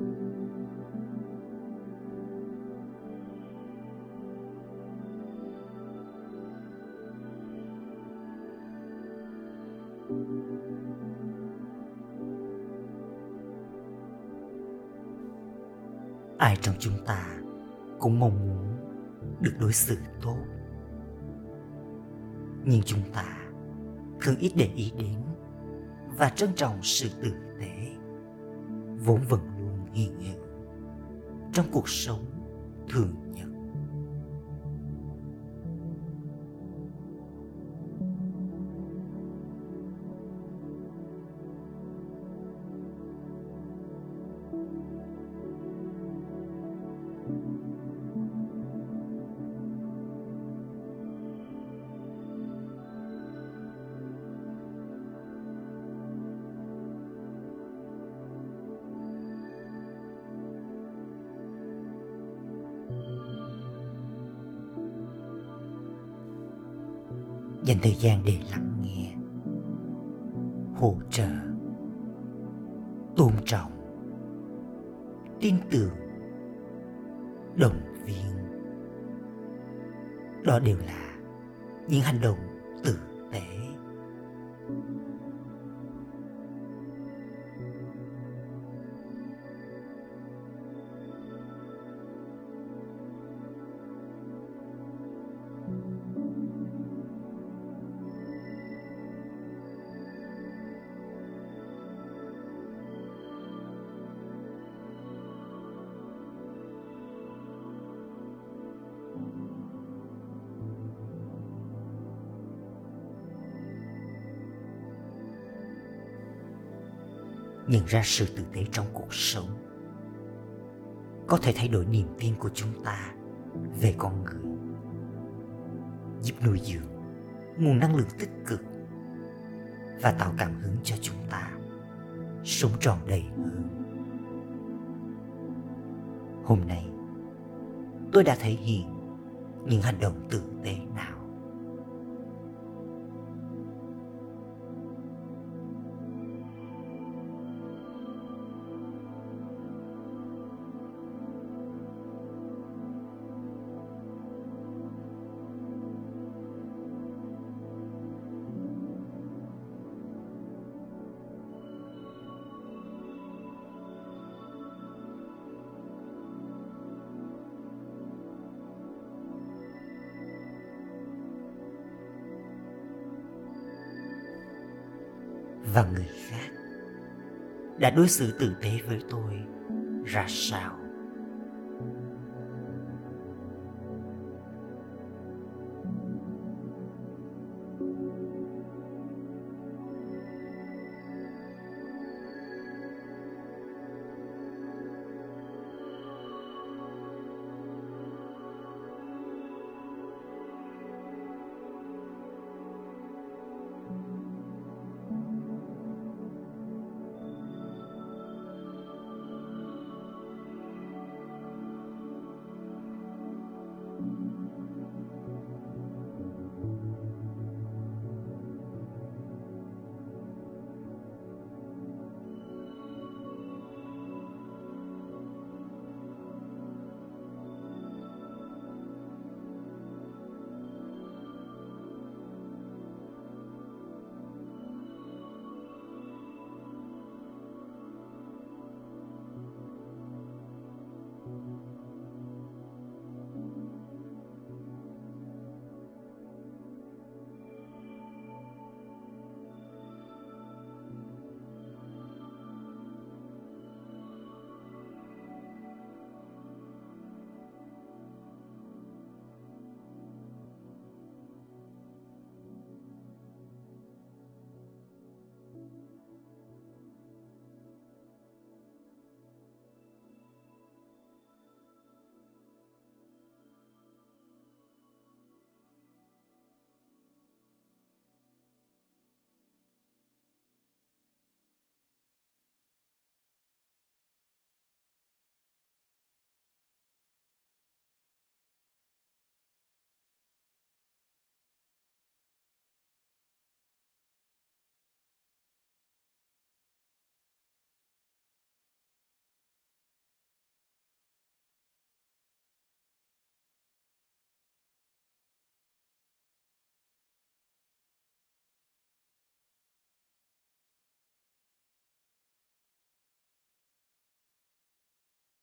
ai trong chúng ta cũng mong muốn được đối xử tốt. Nhưng chúng ta thường ít để ý đến và trân trọng sự tử tế, vốn vững luôn hiện hữu trong cuộc sống thường nhật dành thời gian để lắng nghe. Hỗ trợ. Tôn trọng. Tin tưởng. Động viên. Đó đều là những hành động tử tế. Nhận ra sự tử tế trong cuộc sống. Có thể thay đổi niềm tin của chúng ta về con người. Giúp nuôi dưỡng nguồn năng lượng tích cực và tạo cảm hứng cho chúng ta sống tròn đầy hơn. Hôm nay, tôi đã thể hiện những hành động tử tế nào? Và người khác. Đã đối xử tử tế với tôi ra sao?